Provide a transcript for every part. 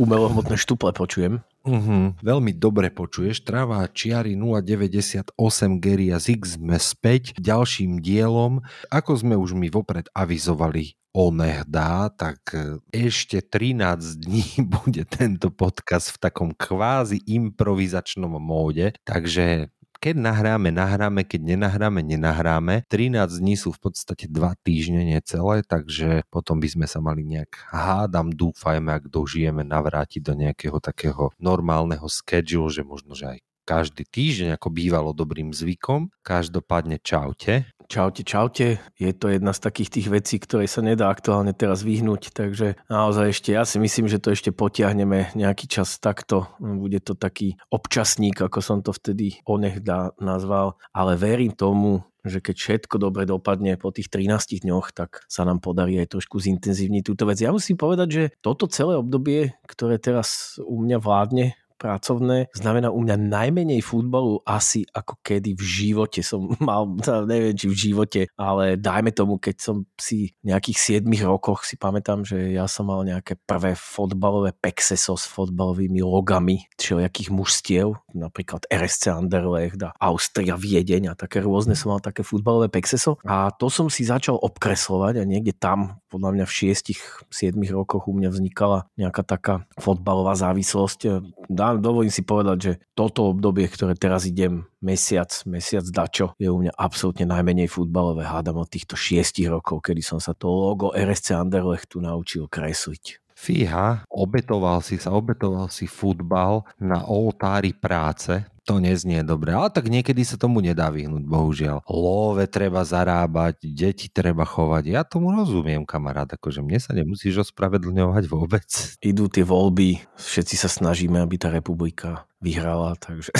Umelohmotné štuple počujem. Uh-huh. Veľmi dobre počuješ. Tráva čiary 098 Geria Zix sme späť ďalším dielom. Ako sme už mi vopred avizovali onehdá, tak e, ešte 13 dní bude tento podcast v takom kvázi improvizačnom móde, takže keď nahráme, nahráme, keď nenahráme, nenahráme. 13 dní sú v podstate 2 týždne necelé, takže potom by sme sa mali nejak hádam, dúfajme, ak dožijeme navrátiť do nejakého takého normálneho schedule, že možno, že aj každý týždeň, ako bývalo dobrým zvykom. Každopádne čaute. Čaute, čaute. Je to jedna z takých tých vecí, ktoré sa nedá aktuálne teraz vyhnúť, takže naozaj ešte, ja si myslím, že to ešte potiahneme nejaký čas takto. Bude to taký občasník, ako som to vtedy onehda nazval, ale verím tomu, že keď všetko dobre dopadne po tých 13 dňoch, tak sa nám podarí aj trošku zintenzívniť túto vec. Ja musím povedať, že toto celé obdobie, ktoré teraz u mňa vládne, pracovné znamená u mňa najmenej futbalu asi ako kedy v živote som mal, neviem či v živote, ale dajme tomu, keď som si v nejakých 7 rokoch si pamätám, že ja som mal nejaké prvé fotbalové pexeso s fotbalovými logami všelijakých mužstiev, napríklad RSC Anderlecht a Austria Viedeň a také rôzne som mal také futbalové pexeso a to som si začal obkreslovať a niekde tam podľa mňa v 6-7 rokoch u mňa vznikala nejaká taká fotbalová závislosť. Dá, dovolím si povedať, že toto obdobie, ktoré teraz idem, mesiac, mesiac dačo, je u mňa absolútne najmenej futbalové. Hádam od týchto 6 rokov, kedy som sa to logo RSC Anderlechtu naučil kresliť. Fíha, obetoval si sa, obetoval si futbal na oltári práce, to neznie dobre, ale tak niekedy sa tomu nedá vyhnúť, bohužiaľ. Love treba zarábať, deti treba chovať. Ja tomu rozumiem, kamarát, akože mne sa nemusíš ospravedlňovať vôbec. Idú tie voľby, všetci sa snažíme, aby tá republika vyhrala, takže...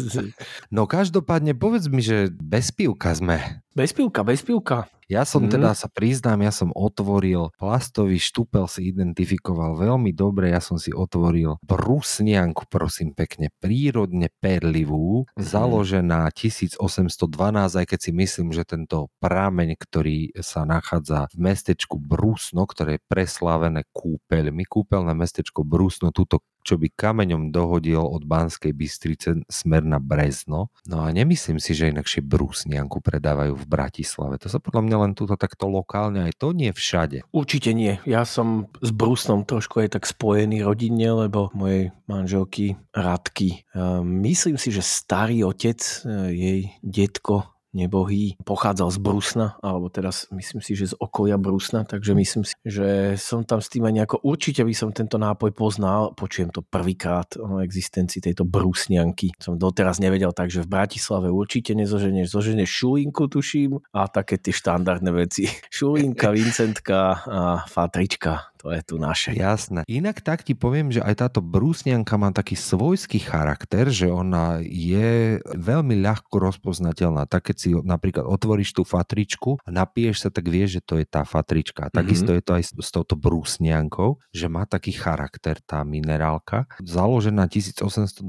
no každopádne povedz mi, že bez pivka sme. Bez pivka, bez pivka. Ja som mm. teda sa priznám, ja som otvoril plastový štupel si identifikoval veľmi dobre, ja som si otvoril brusnianku, prosím pekne, prírodne perlivú, mm. založená 1812, aj keď si myslím, že tento prameň, ktorý sa nachádza v mestečku Brusno, ktoré je preslávené kúpeľmi, kúpeľné mestečko Brusno, túto čo by kameňom dohodil od Banskej Bystrice smer na Brezno. No a nemyslím si, že inakšie brúsnianku predávajú v Bratislave. To sa podľa mňa len túto takto lokálne, aj to nie všade. Určite nie. Ja som s Brusnom trošku aj tak spojený rodinne, lebo mojej manželky Radky. Myslím si, že starý otec, e, jej detko nebohý pochádzal z Brusna, alebo teraz myslím si, že z okolia Brusna, takže myslím si, že som tam s tým aj nejako, určite by som tento nápoj poznal, počujem to prvýkrát o existencii tejto brusnianky. Som doteraz nevedel, takže v Bratislave určite nezoženieš, zoženieš šulinku, tuším, a také tie štandardné veci. Šulinka, Vincentka a Fatrička to je tu naše. Jasné. Inak tak ti poviem, že aj táto brúsnianka má taký svojský charakter, že ona je veľmi ľahko rozpoznateľná. Tak keď si napríklad otvoríš tú fatričku a napiješ sa, tak vieš, že to je tá fatrička. A takisto mm-hmm. je to aj s, s touto brúsniankou, že má taký charakter tá minerálka. Založená 1812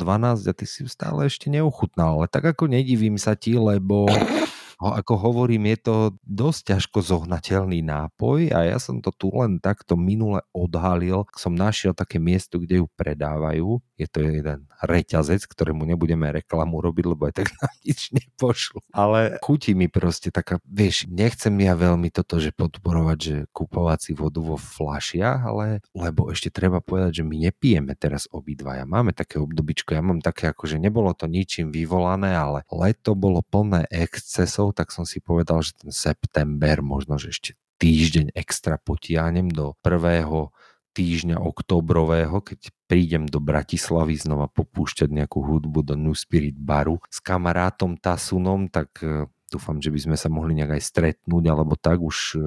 a ty si stále ešte neuchutnal. Ale tak ako nedivím sa ti, lebo ako hovorím, je to dosť ťažko zohnateľný nápoj a ja som to tu len takto minule odhalil. Som našiel také miesto, kde ju predávajú. Je to jeden reťazec, ktorému nebudeme reklamu robiť, lebo aj tak na nič nepošlu. Ale chutí mi proste taká, vieš, nechcem ja veľmi toto, že podporovať, že kupovať si vodu vo flašiach, ale lebo ešte treba povedať, že my nepijeme teraz obidvaja. Máme také obdobičko, ja mám také ako, že nebolo to ničím vyvolané, ale leto bolo plné excesov, tak som si povedal, že ten september, možno, že ešte týždeň extra potiahnem do prvého týždňa oktobrového, keď prídem do Bratislavy znova popúšťať nejakú hudbu do New Spirit baru s kamarátom Tasunom, tak e, dúfam, že by sme sa mohli nejak aj stretnúť, alebo tak už e,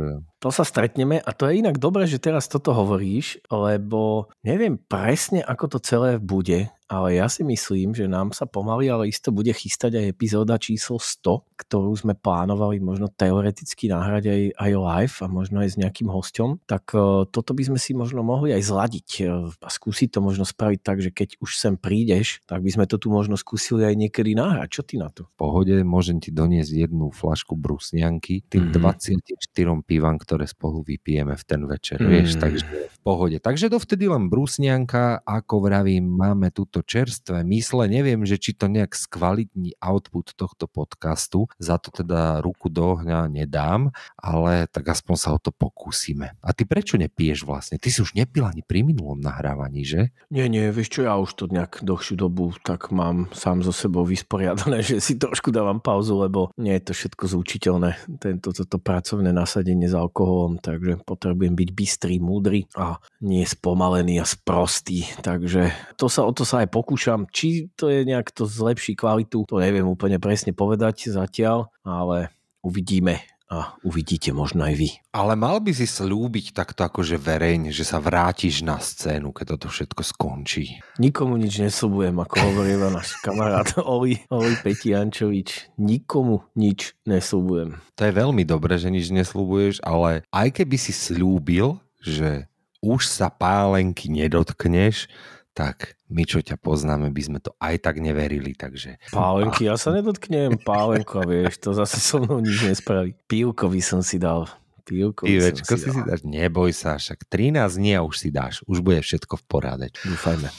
to sa stretneme a to je inak dobré, že teraz toto hovoríš, lebo neviem presne, ako to celé bude, ale ja si myslím, že nám sa pomaly, ale isto bude chystať aj epizóda číslo 100, ktorú sme plánovali možno teoreticky nahrať aj, aj live a možno aj s nejakým hostom, tak uh, toto by sme si možno mohli aj zladiť uh, a skúsiť to možno spraviť tak, že keď už sem prídeš, tak by sme to tu možno skúsili aj niekedy nahrať. Čo ty na to? V pohode môžem ti doniesť jednu flašku brusnianky, tým Mhm. mm-hmm. 24 pivam, ktoré spolu vypijeme v ten večer, Mm. vieš, takže v pohode. Takže dovtedy len brusnianka, ako vravím, máme túto čerstvé mysle, neviem, že či to nejak skvalitní output tohto podcastu, za to teda ruku do ohňa nedám, ale tak aspoň sa o to pokúsime. A ty prečo nepiješ vlastne? Ty si už nepil ani pri minulom nahrávaní, že? Nie, nie, vieš čo, ja už to nejak dlhšiu dobu tak mám sám so sebou vysporiadané, že si trošku dávam pauzu, lebo nie je to všetko zúčiteľné, tento, toto pracovné nasadenie s alkoholom, takže potrebujem byť bystrý, múdry a nie spomalený a sprostý, takže to sa, o to sa aj pokúšam. Či to je nejak to zlepší kvalitu, to neviem úplne presne povedať zatiaľ, ale uvidíme a uvidíte možno aj vy. Ale mal by si slúbiť takto akože verejne, že sa vrátiš na scénu, keď toto všetko skončí. Nikomu nič nesľubujem, ako hovorí náš kamarát Oli, Oli Petiančovič. Nikomu nič nesľubujem. To je veľmi dobré, že nič neslúbuješ, ale aj keby si slúbil, že už sa pálenky nedotkneš, tak my, čo ťa poznáme, by sme to aj tak neverili, takže... Pálenky, ja sa nedotknem pálenko, vieš, to zase so mnou nič nespraví. Pívko by som si dal. Pívko som si si dal. dáš, neboj sa, však 13 dní a už si dáš, už bude všetko v porade. Dúfajme.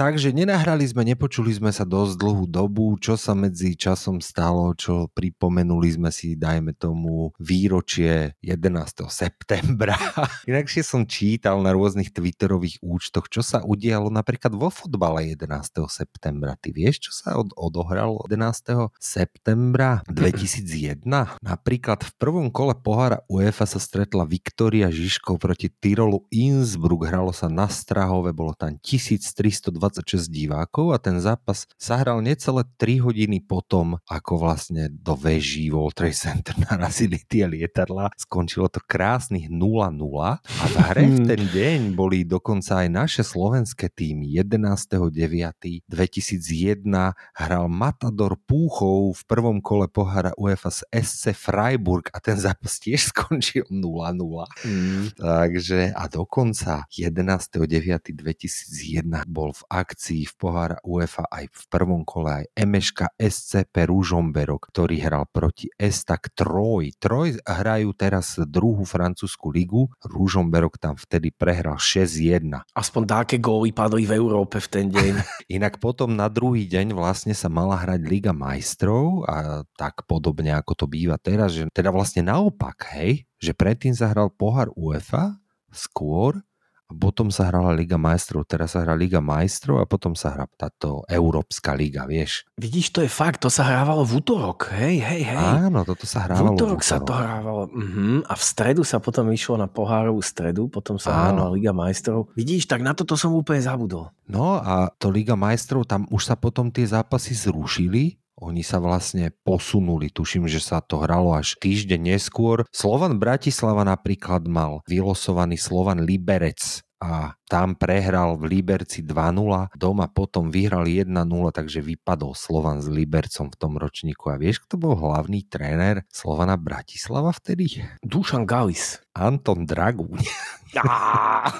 Takže nenahrali sme, nepočuli sme sa dosť dlhú dobu, čo sa medzi časom stalo, čo pripomenuli sme si, dajme tomu, výročie 11. septembra. Inakšie som čítal na rôznych twitterových účtoch, čo sa udialo napríklad vo fotbale 11. septembra. Ty vieš, čo sa od, odohralo 11. septembra 2001? Napríklad v prvom kole pohára UEFA sa stretla Viktória Žižkov proti Tyrolu Innsbruck. Hralo sa na Strahove, bolo tam 1326 divákov a ten zápas sa hral necelé 3 hodiny potom, ako vlastne do veží World Trade Center narazili tie lietadla. Skončilo to krásnych 0-0 a v hre v ten deň boli dokonca aj naše slovenské týmy. 11.9.2001 hral Matador Púchov v prvom kole pohára UEFA s SC Freiburg a ten zápas tiež skončil 0-0. Mm. Takže a dokonca 11.9.2001 bol v akcii v pohára UEFA aj v prvom kole aj Emeška SCP Ružomberok, ktorý hral proti Estak Troj. Troj hrajú teraz druhú francúzsku ligu, Ružomberok tam vtedy prehral 6-1. Aspoň dáke góly padli v Európe v ten deň. Inak potom na druhý deň vlastne sa mala hrať Liga majstrov a tak podobne ako to býva teraz, že teda vlastne naopak, hej, že predtým sa hral pohár UEFA skôr a potom sa hrala Liga majstrov, teraz sa hrá Liga majstrov a potom sa hrá táto Európska liga, vieš. Vidíš, to je fakt, to sa hrávalo v útorok. Hej, hej, hej. Áno, toto sa v hrávalo. útorok sa to hrávalo. Uh-huh. A v stredu sa potom išlo na pohárovú stredu, potom sa Áno. hrala Liga majstrov. Vidíš, tak na toto som úplne zabudol. No a to Liga majstrov, tam už sa potom tie zápasy zrušili, oni sa vlastne posunuli, tuším, že sa to hralo až týždeň neskôr. Slovan Bratislava napríklad mal vylosovaný Slovan Liberec a tam prehral v Liberci 2-0, doma potom vyhrali 1-0, takže vypadol Slovan s Libercom v tom ročníku. A vieš, kto bol hlavný tréner Slovana Bratislava vtedy? Dušan Galis. Anton Dragúň. Á,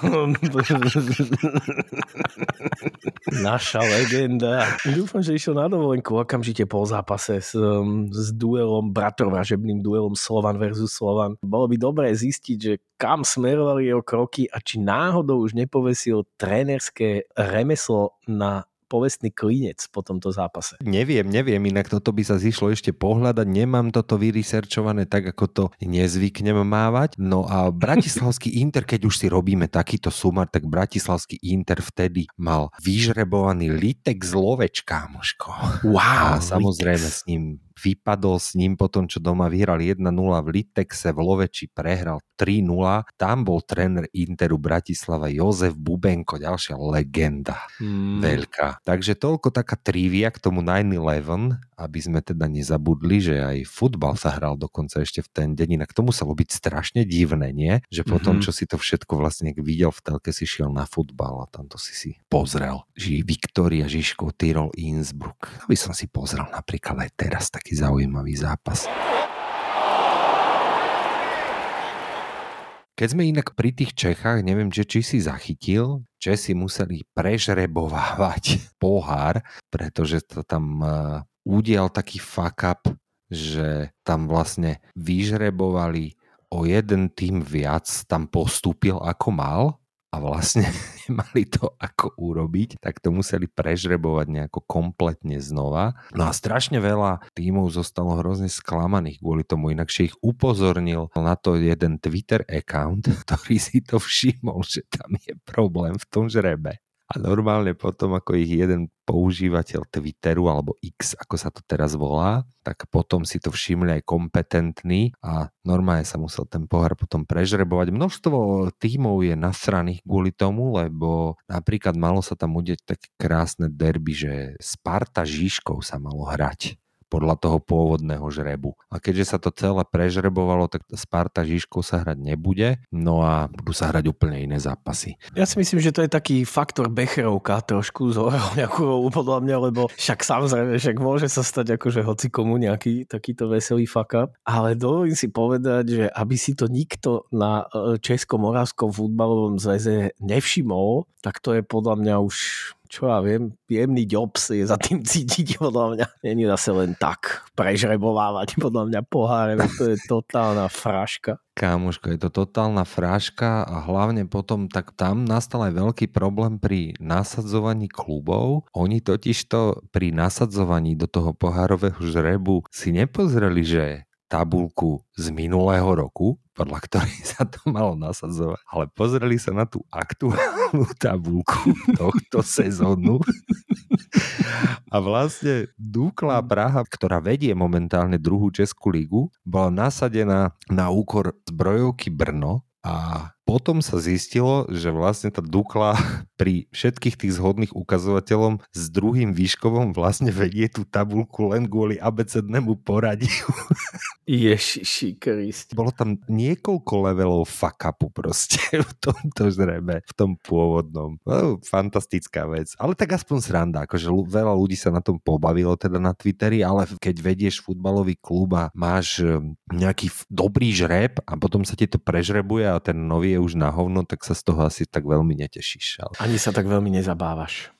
Naša legenda. Dúfam, že išiel na dovolenku okamžite po zápase s, um, s duelom, bratovražebným duelom Slovan versus Slovan. Bolo by dobré zistiť, že kam smerovali jeho kroky a či náhodou už nepovesil trénerské remeslo na povestný klinec po tomto zápase. Neviem, neviem, inak toto by sa zišlo ešte pohľadať, nemám toto vyresearchované tak, ako to nezvyknem mávať. No a Bratislavský Inter, keď už si robíme takýto sumar, tak Bratislavský Inter vtedy mal vyžrebovaný Litek z Lovečka, mužko. A Wow, samozrejme Litex. s ním vypadol s ním potom, čo doma vyhral 1-0 v Litexe, v Loveči prehral 3-0. Tam bol tréner Interu Bratislava Jozef Bubenko, ďalšia legenda Mm. veľká. Takže toľko taká trivia k tomu 9-11 a aby sme teda nezabudli, že aj futbal sa hral dokonca ešte v ten deň, inak to muselo byť strašne divné, nie? Že potom, Mhm. čo si to všetko vlastne videl v telke, si šiel na futbal a tam to si si pozrel. Ži Viktoria Žižkov, Tyrol, Innsbruck. To by som si pozrel napríklad aj teraz taký zaujímavý zápas. Keď sme inak pri tých Čechách, neviem, že či si zachytil, Česi museli prežrebovávať pohár, pretože to tam uh, udial taký fuck up, že tam vlastne vyžrebovali o jeden tým viac, tam postúpil ako mal a vlastne nemali to ako urobiť, tak to museli prežrebovať nejako kompletne znova. No a strašne veľa tímov zostalo hrozne sklamaných kvôli tomu, inakšie ich upozornil na to jeden Twitter account, ktorý si to všimol, že tam je problém v tom žrebe. A normálne potom, ako ich jeden používateľ Twitteru alebo X, ako sa to teraz volá, tak potom si to všimli aj kompetentní a normálne sa musel ten pohár potom prežrebovať. Množstvo tímov je nasraných kvôli tomu, lebo napríklad malo sa tam udeť také krásne derby, že Sparta Žižkov sa malo hrať podľa toho pôvodného žrebu. A keďže sa to celé prežrebovalo, tak Sparta Žižkov sa hrať nebude, no a budú sa hrať úplne iné zápasy. Ja si myslím, že to je taký faktor Becherovka trošku nejakú rolu podľa mňa, lebo však samozrejme, však môže sa stať akože hoci komu nejaký takýto veselý fuck up, ale dovolím si povedať, že aby si to nikto na e, Česko-Moravskom futbalovom zväze nevšimol, tak to je podľa mňa už čo ja viem, jemný jobs je za tým cítiť podľa mňa. Není zase len tak prežrebovávať podľa mňa poháre, to je totálna fraška. Kámoško, je to totálna fráška a hlavne potom, tak tam nastal aj veľký problém pri nasadzovaní klubov. Oni totiž to pri nasadzovaní do toho pohárového žrebu si nepozreli, že tabulku z minulého roku, podľa ktorej sa to malo nasadzovať, ale pozreli sa na tú aktuálnu tabulku tohto sezónu. A vlastne Dukla Praha, ktorá vedie momentálne druhú Českú ligu, bola nasadená na úkor zbrojovky Brno a potom sa zistilo, že vlastne tá Dukla pri všetkých tých zhodných ukazovateľom s druhým výškovom vlastne vedie tú tabulku len kvôli abecednému poradiu. Ježiši Krist. Bolo tam niekoľko levelov fuck upu proste v tomto žrebe, v tom pôvodnom. No, fantastická vec. Ale tak aspoň sranda, akože veľa ľudí sa na tom pobavilo teda na Twitteri, ale keď vedieš futbalový klub a máš um, nejaký dobrý žreb a potom sa ti to prežrebuje a ten nový je už na hovno, tak sa z toho asi tak veľmi netešíš. Ale... Ani sa tak veľmi nezabávaš.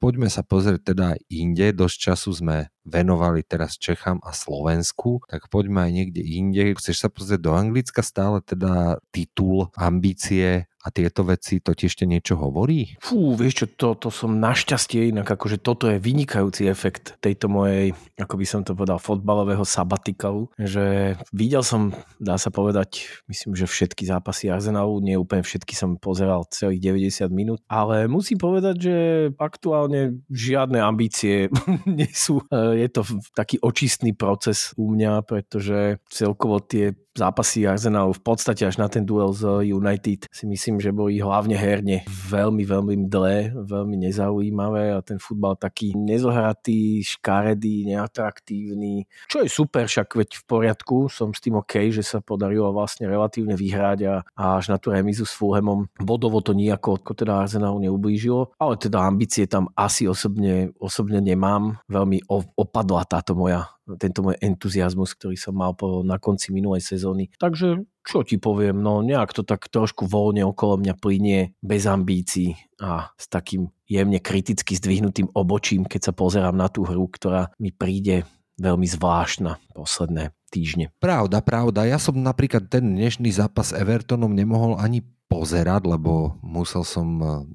Poďme sa pozrieť teda inde. Dosť času sme venovali teraz Čechám a Slovensku, tak poďme aj niekde inde. Chceš sa pozrieť do Anglicka stále teda titul, ambície a tieto veci, to ti ešte niečo hovorí? Fú, vieš čo, to, to som našťastie inak, akože toto je vynikajúci efekt tejto mojej, ako by som to povedal, fotbalového sabatikalu, že videl som, dá sa povedať, myslím, že všetky zápasy Arsenalu, nie úplne všetky som pozeral celých 90 minút, ale musím povedať, že aktuálne žiadne ambície nie sú. Je to taký očistný proces u mňa, pretože celkovo tie zápasy Arsenalu v podstate až na ten duel z United si myslím, že boli hlavne herne veľmi, veľmi mdlé, veľmi nezaujímavé a ten futbal taký nezohratý, škaredý, neatraktívny, čo je super, však veď v poriadku, som s tým OK, že sa podarilo vlastne relatívne vyhrať a, a až na tú remizu s Fulhamom. Bodovo to nejako ako teda Arsenalu neublížilo, ale teda ambície tam asi osobne, osobne nemám, veľmi opadla táto moja tento môj entuziasmus, ktorý som mal po, na konci minulej sezóny. Takže čo ti poviem, no nejak to tak trošku voľne okolo mňa plynie, bez ambícií a s takým jemne kriticky zdvihnutým obočím, keď sa pozerám na tú hru, ktorá mi príde veľmi zvláštna posledné týždne. Pravda, pravda. Ja som napríklad ten dnešný zápas Evertonom nemohol ani pozerať, lebo musel som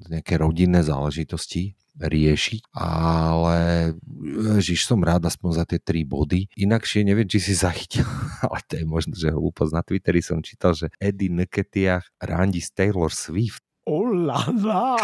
nejaké rodinné záležitosti riešiť, ale žiž som rád aspoň za tie tri body. Inakšie neviem, či si zachytil, ale to je možno, že hlúposť. Na Twitteri som čítal, že Eddie Nketiah randi s Taylor Swift. Oh la la.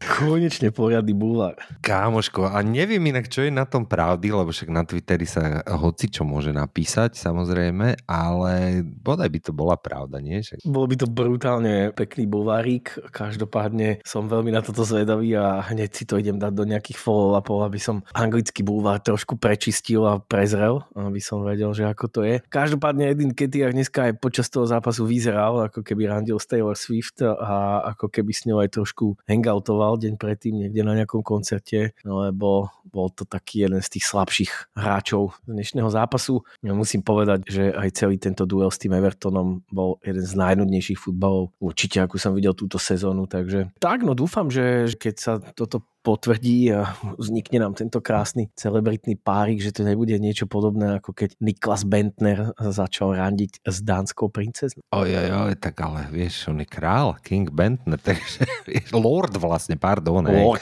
Konečne poriadny bulár. Kámoško, a neviem inak, čo je na tom pravdy, lebo však na Twitteri sa hoci čo môže napísať, samozrejme, ale bodaj by to bola pravda, nie? Však... Bolo by to brutálne pekný bulvárik. Každopádne som veľmi na toto zvedavý a hneď si to idem dať do nejakých follow-upov, aby som anglický bulvár trošku prečistil a prezrel, aby som vedel, že ako to je. Každopádne Edin Ketiach dneska aj počas toho zápasu vyzeral, ako keby randil s Taylor Swift a ako keby s ňou aj trošku hangoutoval deň predtým niekde na nejakom koncerte, lebo bol to taký jeden z tých slabších hráčov dnešného zápasu. Ja musím povedať, že aj celý tento duel s tým Evertonom bol jeden z najnudnejších futbalov určite, ako som videl túto sezónu, takže tak, no dúfam, že keď sa toto potvrdí a vznikne nám tento krásny celebritný párik, že to nebude niečo podobné ako keď Niklas Bentner začal randiť s dánskou princeznou. Oj, oj, tak ale vieš, on je král, King Bentner, takže vieš, Lord vlastne, pardon. hej.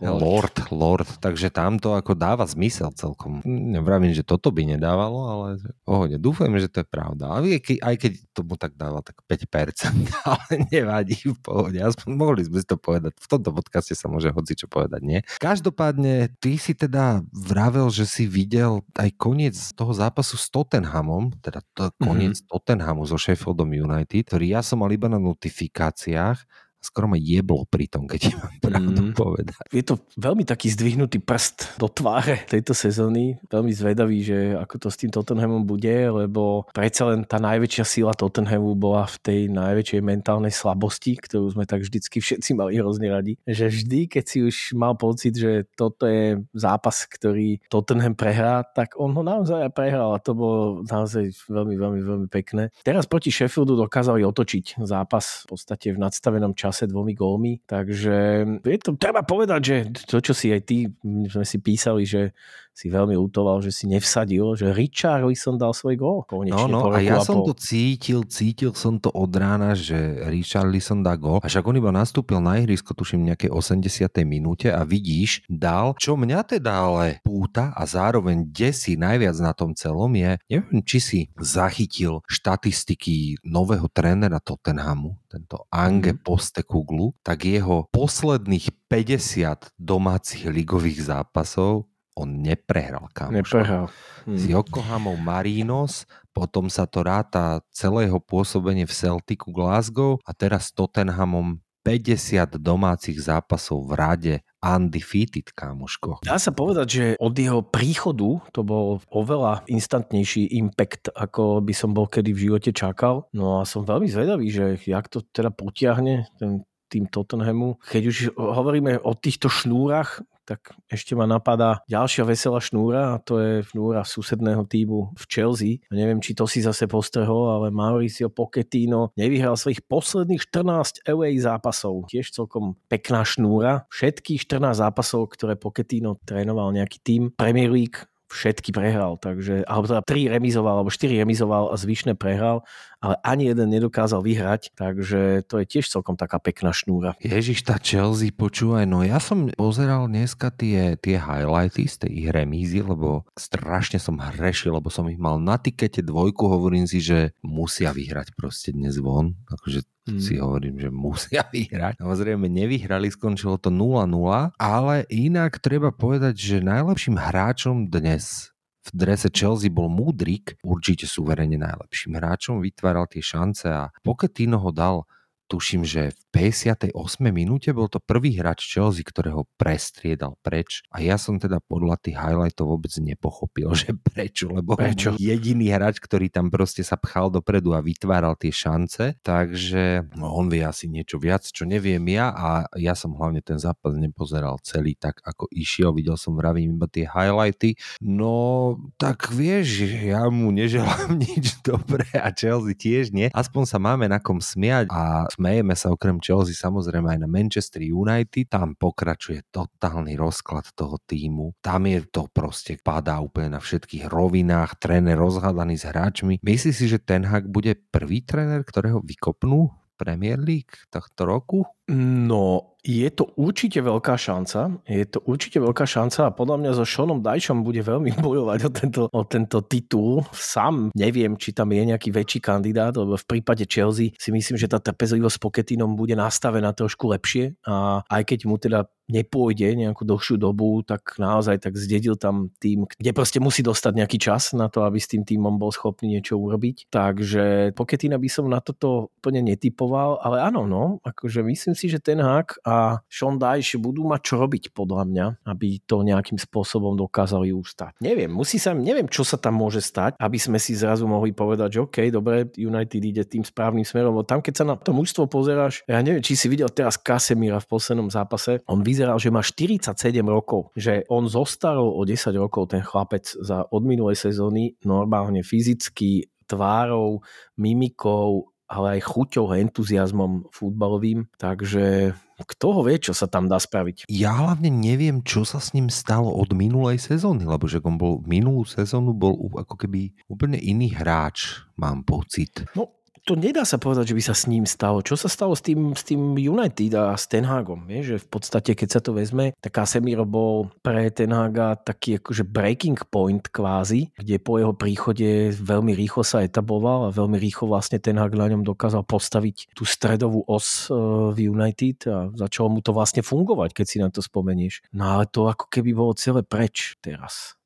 Lord. Lord, Lord, takže tam to ako dáva zmysel celkom. Nevravím, že toto by nedávalo, ale pohode, dúfajme, že to je pravda. A aj keď, aj keď tomu tak dáva tak 5%, ale nevadí v pohode. Aspoň mohli sme si to povedať. V tomto podcaste sa môže hoci čo povedať, nie? Každopádne, ty si teda vravel, že si videl aj koniec toho zápasu s Tottenhamom, teda to, koniec mm-hmm. Tottenhamu so Sheffieldom United, ktorý ja som mal iba na notifikáciách skoro ma jeblo pri tom, keď mám pravdu Mm. povedať. Je to veľmi taký zdvihnutý prst do tváre tejto sezóny. Veľmi zvedavý, že ako to s tým Tottenhamom bude, lebo predsa len tá najväčšia sila Tottenhamu bola v tej najväčšej mentálnej slabosti, ktorú sme tak vždycky všetci mali hrozne radi. Že vždy, keď si už mal pocit, že toto je zápas, ktorý Tottenham prehrá, tak on ho naozaj aj prehral a to bolo naozaj veľmi, veľmi, veľmi pekné. Teraz proti Sheffieldu dokázali otočiť zápas v podstate v nadstavenom čase dvomi gólmi, takže je to, treba povedať, že to, čo si aj ty, sme si písali, že si veľmi lutoval, že si nevsadil, že Richard Wilson dal svoj gól. No, no, a ja som pol. to cítil, cítil som to od rána, že Richarlison dá gol. A však on iba nastúpil na ihrisko, tuším, nejakej 80. minúte a vidíš, dal, čo mňa teda ale púta a zároveň desí najviac na tom celom je, neviem, či si zachytil štatistiky nového trénera Tottenhamu, tento Ange Mhm. Postekuglu, tak jeho posledných 50 domácich ligových zápasov on neprehral, kamoško Neprehral. s Hm. Yokohamou Marinos, potom sa to ráta celé jeho pôsobenie v Celticu Glasgow a teraz s Tottenhamom 50 domácich zápasov v rade undefeated, kámoško. Dá sa povedať, že od jeho príchodu to bol oveľa instantnejší impact, ako by som bol kedy v živote čakal. No a som veľmi zvedavý, že jak to teda potiahne ten tým Tottenhamu. Keď už hovoríme o týchto šnúrach, tak ešte ma napadá ďalšia veselá šnúra a to je šnúra susedného týmu v Chelsea. Neviem, či to si zase postrehol, ale Mauricio Pochettino nevyhral svojich posledných 14 away zápasov. Tiež celkom pekná šnúra. Všetkých 14 zápasov, ktoré Pochettino trénoval nejaký tým Premier League, všetky prehral, takže, alebo teda 3 remizoval, alebo 4 remizoval a zvyšné prehral, ale ani jeden nedokázal vyhrať, takže to je tiež celkom taká pekná šnúra. Ježiš, tá Chelsea, počúvaj, no ja som pozeral dneska tie, tie highlighty z tej remízy, lebo strašne som hrešil, lebo som ich mal na tikete dvojku, hovorím si, že musia vyhrať proste dnes von, akože Mm. si hovorím, že musia vyhrať. Samozrejme nevyhrali, skončilo to 0-0, ale inak treba povedať, že najlepším hráčom dnes v drese Chelsea bol Mudrik, určite suverene najlepším hráčom, vytváral tie šance a Pochettino ho dal tuším, že v 58. minúte bol to prvý hráč Chelsea, ktorého prestriedal preč. A ja som teda podľa tých highlightov vôbec nepochopil, že prečo, lebo Prečo? jediný hráč, ktorý tam proste sa pchal dopredu a vytváral tie šance, takže no, on vie asi niečo viac, čo neviem ja a ja som hlavne ten zápas nepozeral celý tak, ako išiel, videl som vravím iba tie highlighty, no tak vieš, ja mu neželám nič dobré a Chelsea tiež nie, aspoň sa máme na kom smiať a smejeme sa okrem Chelsea samozrejme aj na Manchester United, tam pokračuje totálny rozklad toho týmu, tam je to proste padá úplne na všetkých rovinách, tréner rozhádaný s hráčmi. Myslíš si, že Ten Hag bude prvý tréner, ktorého vykopnú Premier League tohto roku? No, je to určite veľká šanca. Je to určite veľká šanca a podľa mňa so Seanom Dajšom bude veľmi bojovať o tento, o tento titul. Sám neviem, či tam je nejaký väčší kandidát, lebo v prípade Chelsea si myslím, že tá trpezlivosť s Poketinom bude nastavená trošku lepšie a aj keď mu teda nepôjde nejakú dlhšiu dobu, tak naozaj tak zdedil tam tým, kde proste musí dostať nejaký čas na to, aby s tým týmom bol schopný niečo urobiť. Takže Poketina by som na toto úplne netypoval, ale áno, no, akože myslím si, že ten hák a Sean Dyche budú mať čo robiť podľa mňa, aby to nejakým spôsobom dokázali ustať. Neviem, musí sa, neviem, čo sa tam môže stať, aby sme si zrazu mohli povedať, že OK, dobre, United ide tým správnym smerom, lebo tam, keď sa na to mužstvo pozeráš, ja neviem, či si videl teraz Kasemira v poslednom zápase, on vyzeral, že má 47 rokov, že on zostarol o 10 rokov ten chlapec za od minulej sezóny normálne fyzicky, tvárou, mimikou, ale aj chuťou a entuziasmom futbalovým, takže kto ho vie, čo sa tam dá spraviť. Ja hlavne neviem, čo sa s ním stalo od minulej sezóny, lebo že on bol minulú sezónu bol ako keby úplne iný hráč, mám pocit. No, to nedá sa povedať, že by sa s ním stalo. Čo sa stalo s tým, s tým United a s Ten Hagom? Vie? Že v podstate, keď sa to vezme, tak Casemiro bol pre Ten Haga taký akože breaking point kvázi, kde po jeho príchode veľmi rýchlo sa etaboval a veľmi rýchlo vlastne Ten Hag na ňom dokázal postaviť tú stredovú os e, v United a začalo mu to vlastne fungovať, keď si na to spomenieš. No ale to ako keby bolo celé preč teraz.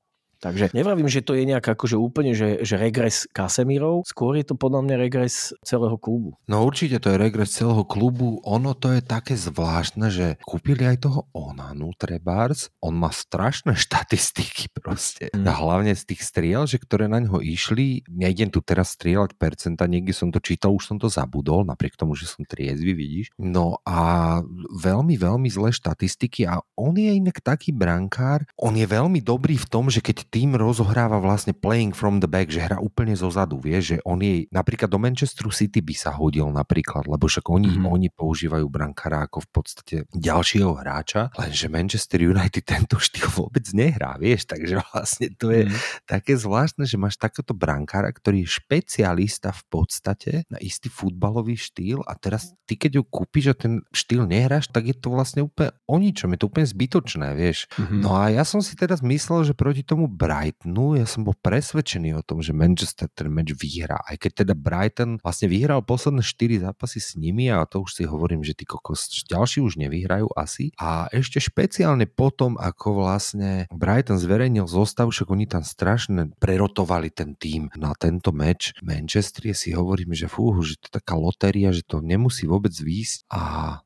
Takže nevravím, že to je nejak akože úplne, že, že regres Kasemirov, skôr je to podľa mňa regres celého klubu. No určite to je regres celého klubu. Ono to je také zvláštne, že kúpili aj toho Onanu Trebars. On má strašné štatistiky proste. Mm. A hlavne z tých striel, že ktoré na ňo išli, nejdem tu teraz strieľať percenta, niekde som to čítal, už som to zabudol, napriek tomu, že som triezvy, vidíš. No a veľmi, veľmi zlé štatistiky a on je inak taký brankár, on je veľmi dobrý v tom, že keď tým rozohráva vlastne playing from the back, že hrá úplne zo zadu, vie, že on je, napríklad do Manchesteru City by sa hodil napríklad, lebo však oni, mm-hmm. oni používajú brankára ako v podstate ďalšieho hráča, lenže Manchester United tento štýl vôbec nehrá, vieš, takže vlastne to je mm-hmm. také zvláštne, že máš takéto brankára, ktorý je špecialista v podstate na istý futbalový štýl a teraz ty keď ho kúpiš a ten štýl nehráš, tak je to vlastne úplne o ničom, je to úplne zbytočné, vieš. Mm-hmm. No a ja som si teraz myslel, že proti tomu Brightonu, ja som bol presvedčený o tom, že Manchester ten meč vyhrá. Aj keď teda Brighton vlastne vyhral posledné 4 zápasy s nimi a to už si hovorím, že tí kokos ďalší už nevyhrajú asi. A ešte špeciálne potom, ako vlastne Brighton zverejnil zostav, však oni tam strašne prerotovali ten tým na tento meč. Manchester si hovorím, že fú, že to je taká lotéria, že to nemusí vôbec výjsť a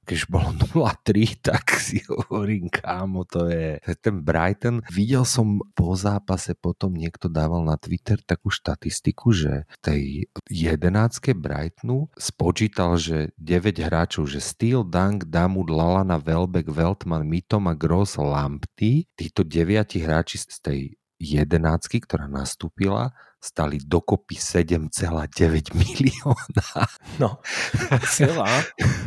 keď bolo 0-3, tak si hovorím, kámo, to je ten Brighton. Videl som po zápase potom niekto dával na Twitter takú štatistiku, že tej jedenáctke Brightonu spočítal, že 9 hráčov, že Steel, Dunk, Damud, Lalana, Velbeck, Veltman, Mitoma, Gross, Lampty, títo deviati hráči z tej jedenáctky, ktorá nastúpila, stali dokopy 7,9 milióna. No, celá.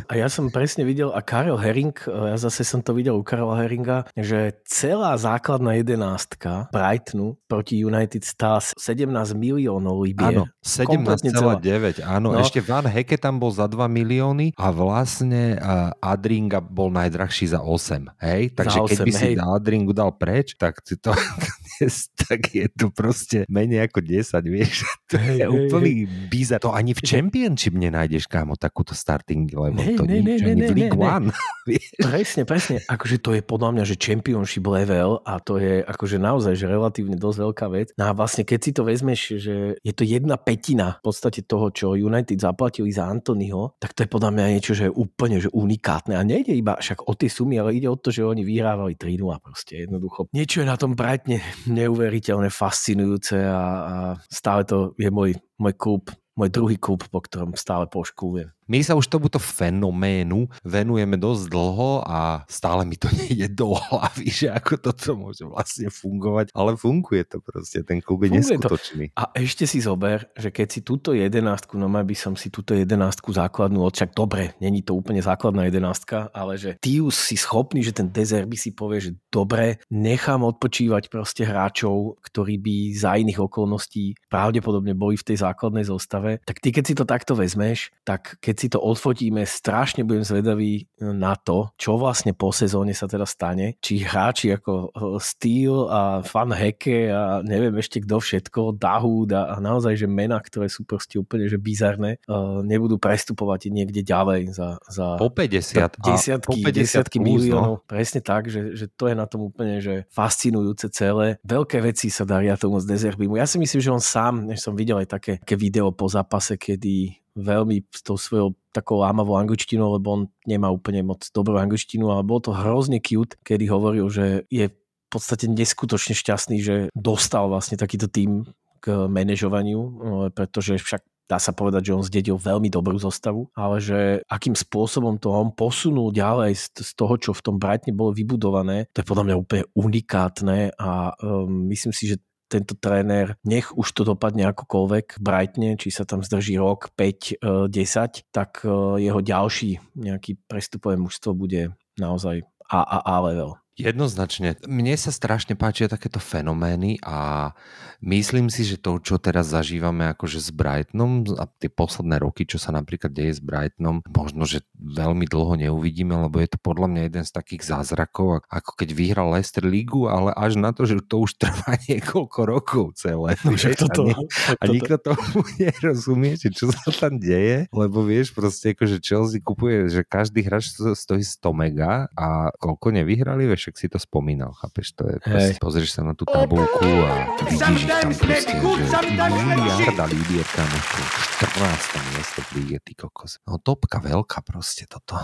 A ja som presne videl, a Karel Herring, ja zase som to videl u Karela Herringa, že celá základná jedenástka Brightonu proti United stála 17 miliónov libier. Áno, 17,9. Áno, no. ešte Van Heke tam bol za 2 milióny a vlastne Adringa bol najdrahší za 8. Hej? Takže 8, keď by hej. si Adringu dal preč, tak, to, tak je to proste menej ako 10 10, vieš. To hey, je hey, úplný hey. bizar. To ani v Championship nenájdeš, kámo, takúto starting level. Ne, to ne, nič, ne, ani ne, v League ne, One. Ne. Presne, presne. Akože to je podľa mňa, že Championship level a to je akože naozaj, že relatívne dosť veľká vec. No a vlastne keď si to vezmeš, že je to jedna petina v podstate toho, čo United zaplatili za Antonyho, tak to je podľa mňa niečo, že je úplne že unikátne. A nejde iba však o tie sumy, ale ide o to, že oni vyhrávali 3 a proste jednoducho. Niečo je na tom Brightne neuveriteľne fascinujúce a, a stále to je môj, môj klub, môj druhý klub, po ktorom stále poškúvem. My sa už tomuto fenoménu venujeme dosť dlho a stále mi to nejde do hlavy, že ako toto môže vlastne fungovať, ale funguje to proste, ten klub je funguje neskutočný. To. A ešte si zober, že keď si túto jedenástku, no by som si túto jedenástku základnú odčak, dobre, není to úplne základná jedenástka, ale že ty už si schopný, že ten dezer by si povie, že dobre, nechám odpočívať proste hráčov, ktorí by za iných okolností pravdepodobne boli v tej základnej zostave, tak ty keď si to takto vezmeš, tak keď si to odfotíme, strašne budem zvedavý na to, čo vlastne po sezóne sa teda stane. Či hráči ako Steel a Fan Heke a neviem ešte kto všetko, Dahoud a, a naozaj, že mená, ktoré sú proste úplne že bizarné, uh, nebudú prestupovať niekde ďalej za, za po 50 desiatky, po 50 desiatky plus, miliónov. No. Presne tak, že, že to je na tom úplne že fascinujúce celé. Veľké veci sa daria tomu z Dezerbimu. Ja si myslím, že on sám, než som videl aj také, také video po zápase, kedy veľmi s tou svojou takou lámavou angličtinou, lebo on nemá úplne moc dobrú angličtinu, ale bolo to hrozne cute, kedy hovoril, že je v podstate neskutočne šťastný, že dostal vlastne takýto tým k manažovaniu, pretože však dá sa povedať, že on zdedil veľmi dobrú zostavu, ale že akým spôsobom to on posunul ďalej z, z toho, čo v tom Brightne bolo vybudované, to je podľa mňa úplne unikátne a um, myslím si, že tento tréner, nech už to dopadne akokoľvek brightne, či sa tam zdrží rok, 5, 10, e, tak e, jeho ďalší nejaký prestupové mužstvo bude naozaj AAA level. Jednoznačne. Mne sa strašne páčia takéto fenomény a myslím si, že to, čo teraz zažívame akože s Brightonom a tie posledné roky, čo sa napríklad deje s Brightonom, možno, že veľmi dlho neuvidíme, lebo je to podľa mňa jeden z takých zázrakov, ako keď vyhral Leicester Ligu, ale až na to, že to už trvá niekoľko rokov celé. No, že toto, a, nie, a nikto to nerozumie, že čo sa tam deje, lebo vieš, proste akože Chelsea kupuje, že každý hráč stojí 100 mega a koľko nevyhrali, vieš, však si to spomínal, chápeš? To je, proste, pozrieš sa na tú tabulku a vidíš tam proste, že miliarda libier, kamošku, 14. miesto líge, ty kokos. No topka veľká proste toto.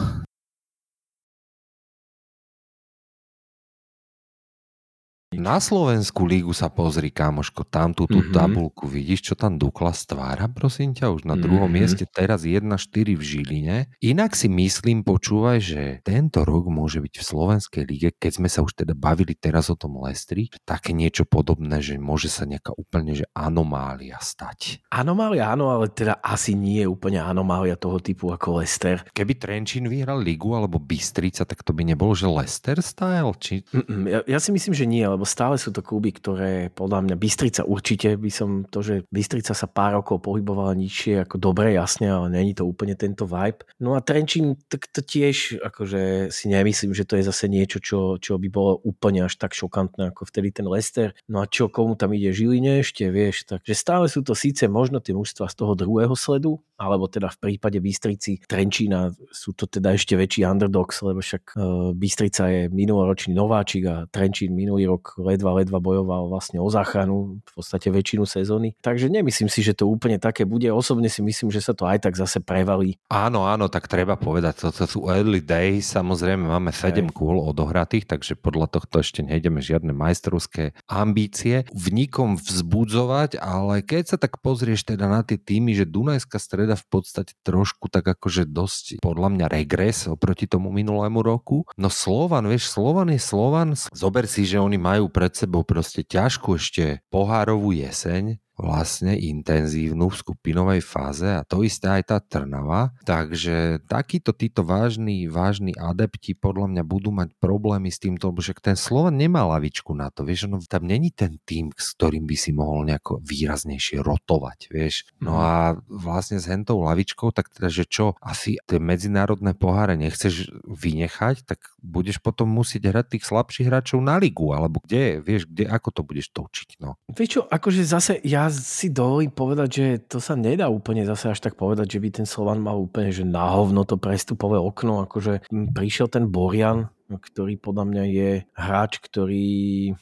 Na Slovenskú lígu sa pozri, kámoško, tam tú, tú mm-hmm. tabulku, vidíš, čo tam Dukla stvára, prosím ťa, už na druhom mm-hmm. mieste, teraz 1-4 v Žiline. Inak si myslím, počúvaj, že tento rok môže byť v Slovenskej lige, keď sme sa už teda bavili teraz o tom Lestri, také niečo podobné, že môže sa nejaká úplne že anomália stať. Anomália, áno, ale teda asi nie je úplne anomália toho typu ako Lester. Keby Trenčín vyhral ligu alebo Bystrica, tak to by nebolo, že Lester style? Či... Ja, ja si myslím, že nie, lebo stále sú to kluby, ktoré podľa mňa Bystrica určite by som to, že Bystrica sa pár rokov pohybovala nižšie, ako dobre, jasne, ale není to úplne tento vibe. No a Trenčín, tak to tiež akože si nemyslím, že to je zase niečo, čo, čo by bolo úplne až tak šokantné ako vtedy ten Lester. No a čo komu tam ide Žiline ešte, vieš, takže stále sú to síce možno tie mužstva z toho druhého sledu, alebo teda v prípade Bystrici Trenčína sú to teda ešte väčší underdogs, lebo však uh, Bystrica je minuloročný nováčik a Trenčín minulý rok ledva, ledva bojoval vlastne o záchranu v podstate väčšinu sezóny. Takže nemyslím si, že to úplne také bude. Osobne si myslím, že sa to aj tak zase prevalí. Áno, áno, tak treba povedať, toto sú early days, samozrejme máme 7 kôl odohratých, takže podľa tohto ešte nejdeme žiadne majstrovské ambície v nikom vzbudzovať, ale keď sa tak pozrieš teda na tie týmy, že Dunajská streda v podstate trošku tak akože dosť podľa mňa regres oproti tomu minulému roku. No Slovan, vieš, Slovan je Slovan, zober si, že oni majú pred sebou proste ťažkú ešte pohárovú jeseň, vlastne intenzívnu v skupinovej fáze a to isté aj tá Trnava. Takže takíto títo vážni, vážni adepti podľa mňa budú mať problémy s týmto, lebo však ten Slovan nemá lavičku na to, vieš, no tam není ten tým, s ktorým by si mohol nejako výraznejšie rotovať, vieš. No mhm. a vlastne s hentou lavičkou, tak teda, že čo, asi tie medzinárodné poháre nechceš vynechať, tak budeš potom musieť hrať tých slabších hráčov na ligu, alebo kde, vieš, kde, ako to budeš točiť, no. Vieš čo, akože zase ja si dovolím povedať, že to sa nedá úplne zase až tak povedať, že by ten Slovan mal úplne, že na hovno to prestupové okno, akože prišiel ten Borian, ktorý podľa mňa je hráč, ktorý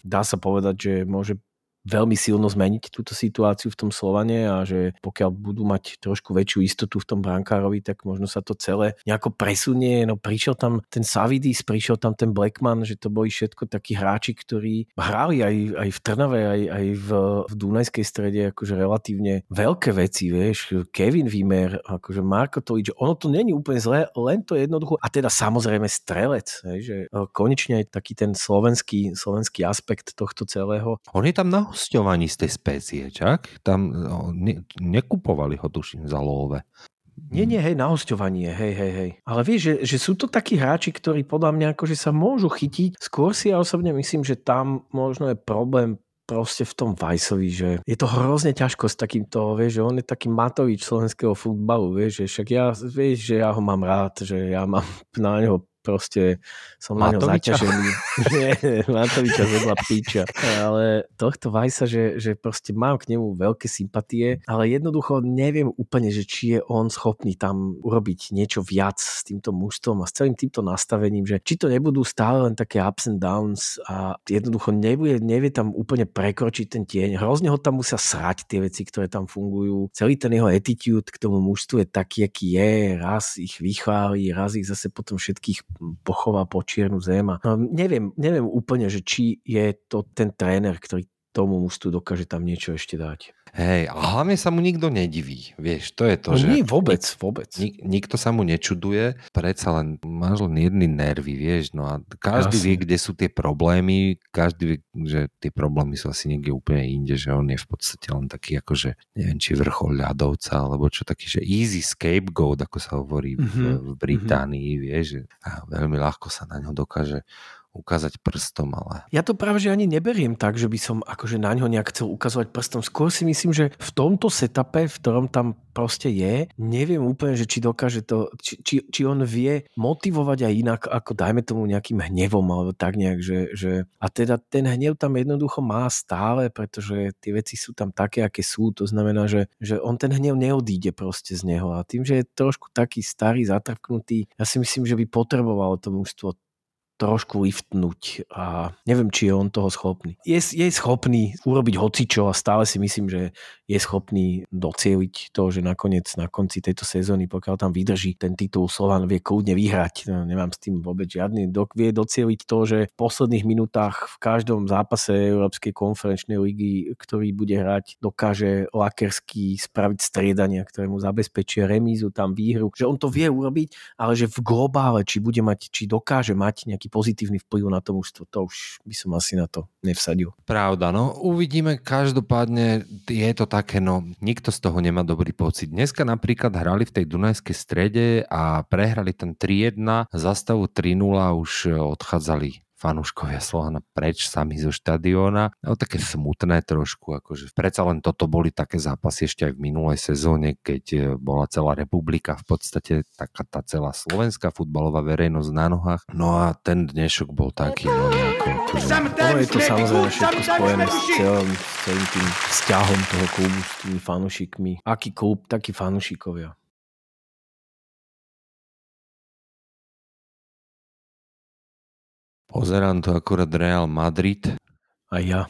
dá sa povedať, že môže veľmi silno zmeniť túto situáciu v tom Slovane a že pokiaľ budú mať trošku väčšiu istotu v tom brankárovi, tak možno sa to celé nejako presunie. No prišiel tam ten Savidis, prišiel tam ten Blackman, že to boli všetko takí hráči, ktorí hrali aj, aj v Trnave, aj, aj v, v Dunajskej strede akože relatívne veľké veci, vieš, Kevin Vimer, akože Marko Tolič, ono to není úplne zlé, len to jednoducho, a teda samozrejme strelec, hej, že e, konečne aj taký ten slovenský, slovenský aspekt tohto celého. On je tam na hostovaní z tej spécie, čak? Tam no, ne, nekupovali ho, tuším, za love. Nie, nie, hej, na hostovanie, hej, hej, hej. Ale vieš, že, že sú to takí hráči, ktorí podľa mňa akože sa môžu chytiť. Skôr si ja osobne myslím, že tam možno je problém proste v tom Vajsovi, že je to hrozne ťažko s takýmto, vieš, že on je taký Matovič slovenského futbalu, vieš, že však ja, vieš, že ja ho mám rád, že ja mám na neho proste som na ňo zaťažený. Nie, Matoviča vedľa píča. Ale tohto Vajsa, že, že proste mám k nemu veľké sympatie, ale jednoducho neviem úplne, že či je on schopný tam urobiť niečo viac s týmto mužstvom a s celým týmto nastavením, že či to nebudú stále len také ups and downs a jednoducho nebude, nevie tam úplne prekročiť ten tieň. Hrozne ho tam musia srať tie veci, ktoré tam fungujú. Celý ten jeho attitude k tomu mužstvu je taký, aký je. Raz ich vychváli, raz ich zase potom všetkých pochová po čiernu zem. A no, neviem, neviem úplne, že či je to ten tréner, ktorý tomu mužstvu dokáže tam niečo ešte dať. Hej, a hlavne sa mu nikto nediví. Vieš, to je to, No že... nie, vôbec, vôbec. Nik, nikto sa mu nečuduje, predsa len máš len jedny nervy, vieš, no a každý Jasne. vie, kde sú tie problémy, každý vie, že tie problémy sú asi niekde úplne inde, že on je v podstate len taký akože, neviem, či vrchol ľadovca, alebo čo taký, že easy scapegoat, ako sa hovorí v, Mhm, v Británii, vieš, že a veľmi ľahko sa na ňo dokáže ukázať prstom, ale Ja to práve, že ani neberiem tak, že by som akože na ňo nejak chcel ukazovať prstom. Skôr si myslím, že v tomto setupe, v ktorom tam proste je, neviem úplne, že či dokáže to, či, či, či on vie motivovať aj inak, ako dajme tomu nejakým hnevom, alebo tak nejak, že, že a teda ten hnev tam jednoducho má stále, pretože tie veci sú tam také, aké sú, to znamená, že, že on ten hnev neodíde proste z neho a tým, že je trošku taký starý, zatrpknutý, ja si myslím, že by potrebovalo to mužstvo trošku liftnúť a neviem, či je on toho schopný. Je, je schopný urobiť hocičo a stále si myslím, že je schopný docieliť to, že nakoniec na konci tejto sezóny, pokiaľ tam vydrží ten titul, Slovan vie kľudne vyhrať. No, nemám s tým vôbec žiadny. Dok vie docieliť to, že v posledných minútach v každom zápase Európskej konferenčnej ligy, ktorý bude hrať, dokáže lakersky spraviť striedania, ktoré mu zabezpečia remízu, tam výhru. Že on to vie urobiť, ale že v globále, či bude mať, či dokáže mať nejaký pozitívny vplyv na to mužstvo, to už by som asi na to nevsadil. Pravda, no uvidíme, každopádne je to také, no nikto z toho nemá dobrý pocit. Dneska napríklad hrali v tej Dunajskej strede a prehrali ten 3-1, za stavu 3-0 už odchádzali fanúškovia Slovana preč sami zo štadióna. No také smutné trošku, akože predsa len toto boli také zápasy ešte aj v minulej sezóne, keď e, bola celá republika v podstate taká tá celá slovenská futbalová verejnosť na nohách. No a ten dnešok bol taký, no nejako, akože, Ono je to samozrejme všetko spojené s celým, s celým tým vzťahom toho klubu s tými fanúšikmi. Aký klub, takí fanúšikovia. Pozerám to akurát Real Madrid. A ja.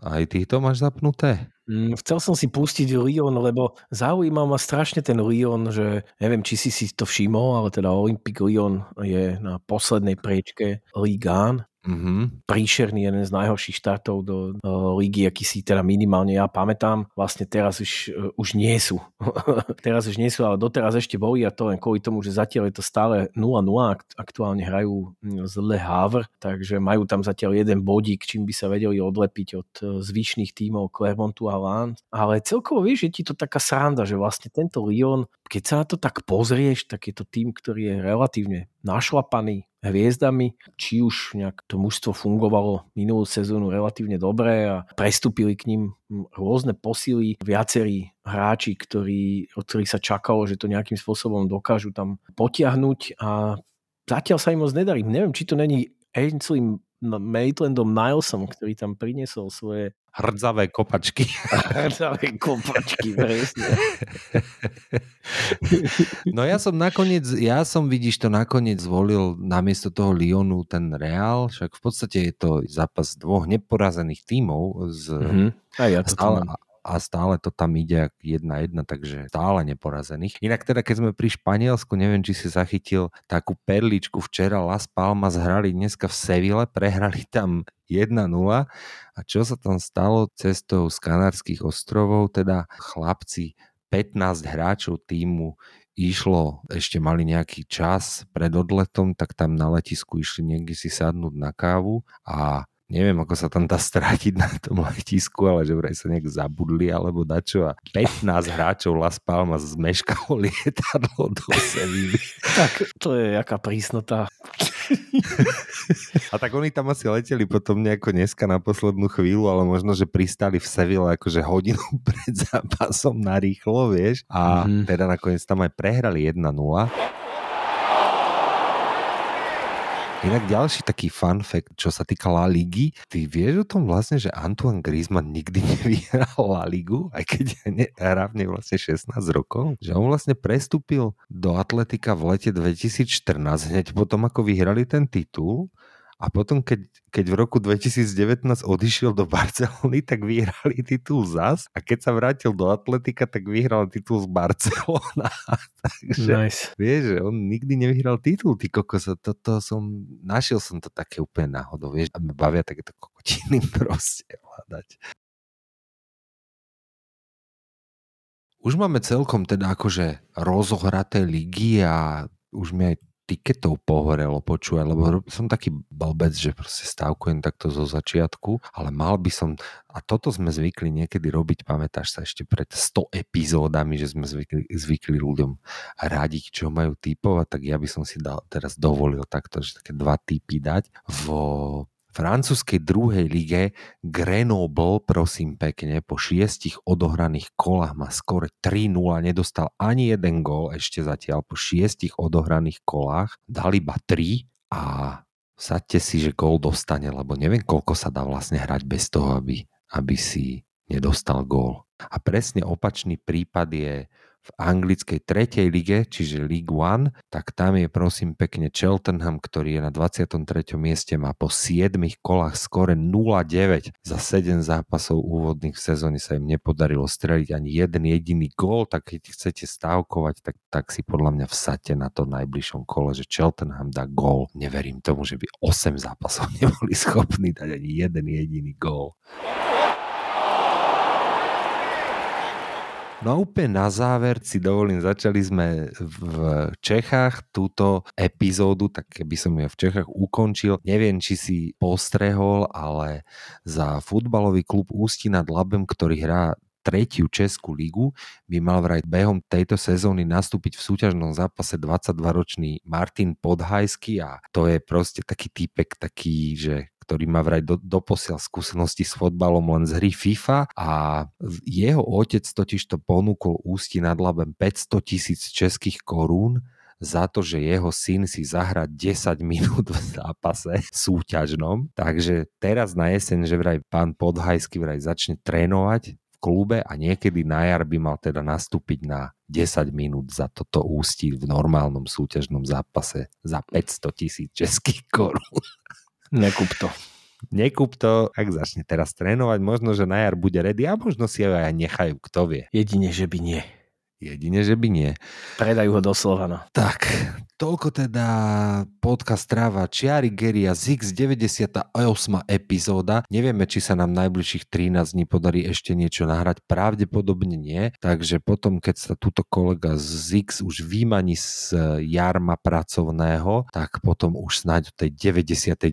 Aj ty to máš zapnuté? Mm, Chcel som si pustiť Lyon, lebo zaujímal ma strašne ten Lyon, že neviem, či si si to všimol, ale teda Olympic Lyon je na poslednej priečke Ligue 1 Mhm. príšerný, jeden z najhorších štartov do, do lígy, aký si teda minimálne ja pamätám. Vlastne teraz už, eh, už nie sú. teraz už nie sú, ale doteraz ešte boli a to len kvôli tomu, že zatiaľ je to stále 0-0, akt- aktuálne hrajú z Le Havre, takže majú tam zatiaľ jeden bodík, čím by sa vedeli odlepiť od eh, zvyšných tímov Clermontu a Lens. Ale celkovo vieš, je ti to taká sranda, že vlastne tento Lyon, keď sa na to tak pozrieš, tak je to tým, ktorý je relatívne našlapaný hviezdami, či už nejak to mužstvo fungovalo minulú sezónu relatívne dobre a prestúpili k ním rôzne posily, viacerí hráči, ktorí, od ktorých sa čakalo, že to nejakým spôsobom dokážu tam potiahnuť a zatiaľ sa im moc nedarí. Neviem, či to není Ainsley Maitlandom Nilesom, ktorý tam priniesol svoje Hrdzavé kopačky. hrdavé kopačky, presne. No ja som nakoniec, ja som vidíš to nakoniec zvolil namiesto toho Lyonu ten Real, však v podstate je to zápas dvoch neporazených tímov z, Mhm. A ja to stále, a stále to tam ide jedna jedna, takže stále neporazených. Inak teda, keď sme pri Španielsku, neviem, či si zachytil takú perličku včera Las Palmas hrali dneska v Seville, prehrali tam 1-0 a čo sa tam stalo cestou z Kanárskych ostrovov, teda chlapci 15 hráčov týmu išlo, ešte mali nejaký čas pred odletom, tak tam na letisku išli niekde si sadnúť na kávu a neviem, ako sa tam dá strátiť na tom letisku, ale že vraj sa nejak zabudli alebo dačo a 15 hráčov Las Palmas zmeškalo lietadlo do Sevilly. Tak to je jaká prísnota. A tak oni tam asi leteli potom nejako dneska na poslednú chvíľu, ale možno, že pristali v Seville akože hodinu pred zápasom na rýchlo, vieš. A mm-hmm. teda nakoniec tam aj prehrali 1-0. Inak ďalší taký fun fact, čo sa týka La Ligy, ty vieš o tom vlastne, že Antoine Griezmann nikdy nevyhral La Ligu, aj keď hrá v nej vlastne 16 rokov? Že on vlastne prestúpil do Atletika v lete 2014, hneď potom ako vyhrali ten titul a potom, keď, keď v roku 2019 odišiel do Barcelony, tak vyhrali titul zas. A keď sa vrátil do Atletika, tak vyhral titul z Barcelona. Takže Nice. vieš, že on nikdy nevyhral titul, ty kokos. Toto som, našiel som to také úplne náhodou, vieš. A bavia takéto kokotiny proste hľadať. Už máme celkom teda akože rozohraté ligy a už mi aj tiketov pohorelo, počúvaj, lebo som taký blbec, že proste stavkujem takto zo začiatku, ale mal by som, a toto sme zvykli niekedy robiť, pamätáš sa ešte pred 100 epizódami, že sme zvykli, zvykli ľuďom radiť, čo majú typovať, tak ja by som si dal, teraz dovolil takto, že také dva typy dať. Vo francúzskej druhej lige Grenoble, prosím pekne, po šiestich odohraných kolách má skore 3-0, nedostal ani jeden gól ešte zatiaľ po šiestich odohraných kolách, dal iba 3 a sadte si, že gól dostane, lebo neviem, koľko sa dá vlastne hrať bez toho, aby, aby si nedostal gól. A presne opačný prípad je v anglickej tretej lige, čiže League One, tak tam je prosím pekne Cheltenham, ktorý je na 23. mieste, má po 7 kolách skore 0-9. Za 7 zápasov úvodných v sezóne sa im nepodarilo streliť ani jeden jediný gól, tak keď chcete stávkovať, tak, tak si podľa mňa vsate na to najbližšom kole, že Cheltenham dá gól. Neverím tomu, že by 8 zápasov neboli schopní dať ani jeden jediný gól. No a úplne na záver si dovolím, začali sme v Čechách túto epizódu, tak keby som ju v Čechách ukončil. Neviem, či si postrehol, ale za futbalový klub Ústi nad Labem, ktorý hrá tretiu Českú ligu, by mal vraj behom tejto sezóny nastúpiť v súťažnom zápase 22-ročný Martin Podhajský a to je proste taký typek, taký, že ktorý má vraj do, doposiaľ skúsenosti s fotbalom len z hry FIFA a jeho otec totiž to ponúkol Ústi nad Labem 500 tisíc českých korún za to, že jeho syn si zahra 10 minút v zápase súťažnom. Takže teraz na jeseň, že vraj pán Podhajský vraj začne trénovať v klube a niekedy na jar by mal teda nastúpiť na 10 minút za toto ústí v normálnom súťažnom zápase za 500 tisíc českých korún. Nekup to. Nekup to, ak začne teraz trénovať, možno, že na jar bude ready a možno si ho aj nechajú, kto vie. Jedine, že by nie. Jedine, že by nie. Predajú ho do Slovana. Tak, toľko teda podcast Tráva Čiary Geria ZX 98. epizóda. Nevieme, či sa nám najbližších 13 dní podarí ešte niečo nahrať. Pravdepodobne nie. Takže potom, keď sa túto kolega z ZX už vymaní z jarma pracovného, tak potom už snáď do tej 99.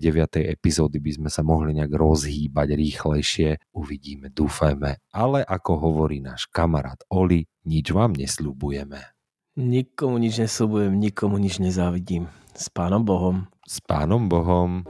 epizódy by sme sa mohli nejak rozhýbať rýchlejšie. Uvidíme, dúfajme. Ale ako hovorí náš kamarát Oli, nič vám nesľubujeme. Nikomu nič nesľubujem, nikomu nič nezávidím. S pánom Bohom. S pánom Bohom.